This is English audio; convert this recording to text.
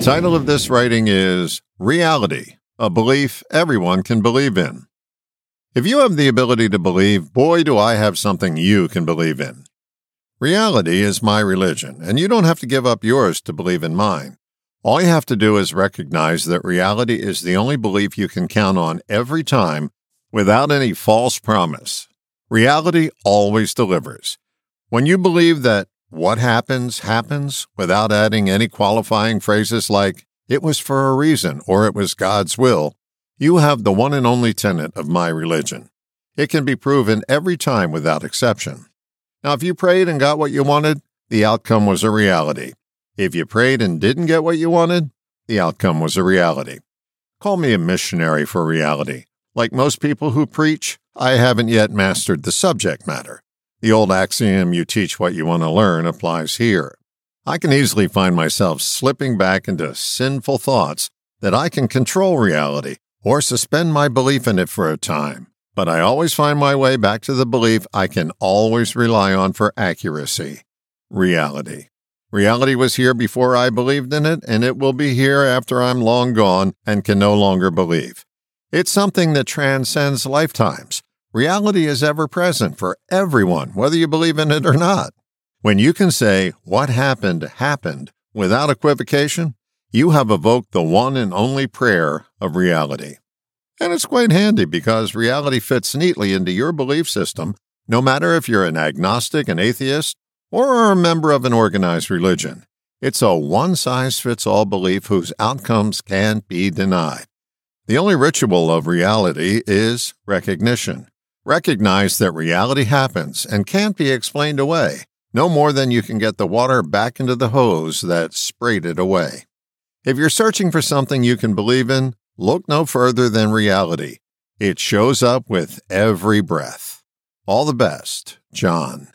title of this writing is Reality, a belief everyone can believe in. If you have the ability to believe, boy, do I have something you can believe in. Reality is my religion, and you don't have to give up yours to believe in mine. All you have to do is recognize that reality is the only belief you can count on every time without any false promise. Reality always delivers. When you believe that what happens, happens without adding any qualifying phrases like, it was for a reason or it was God's will. You have the one and only tenet of my religion. It can be proven every time without exception. Now, if you prayed and got what you wanted, the outcome was a reality. If you prayed and didn't get what you wanted, the outcome was a reality. Call me a missionary for reality. Like most people who preach, I haven't yet mastered the subject matter. The old axiom, you teach what you want to learn, applies here. I can easily find myself slipping back into sinful thoughts that I can control reality or suspend my belief in it for a time. But I always find my way back to the belief I can always rely on for accuracy reality. Reality was here before I believed in it, and it will be here after I'm long gone and can no longer believe. It's something that transcends lifetimes. Reality is ever present for everyone, whether you believe in it or not. When you can say, What happened, happened, without equivocation, you have evoked the one and only prayer of reality. And it's quite handy because reality fits neatly into your belief system, no matter if you're an agnostic, an atheist, or a member of an organized religion. It's a one size fits all belief whose outcomes can't be denied. The only ritual of reality is recognition. Recognize that reality happens and can't be explained away, no more than you can get the water back into the hose that sprayed it away. If you're searching for something you can believe in, look no further than reality. It shows up with every breath. All the best, John.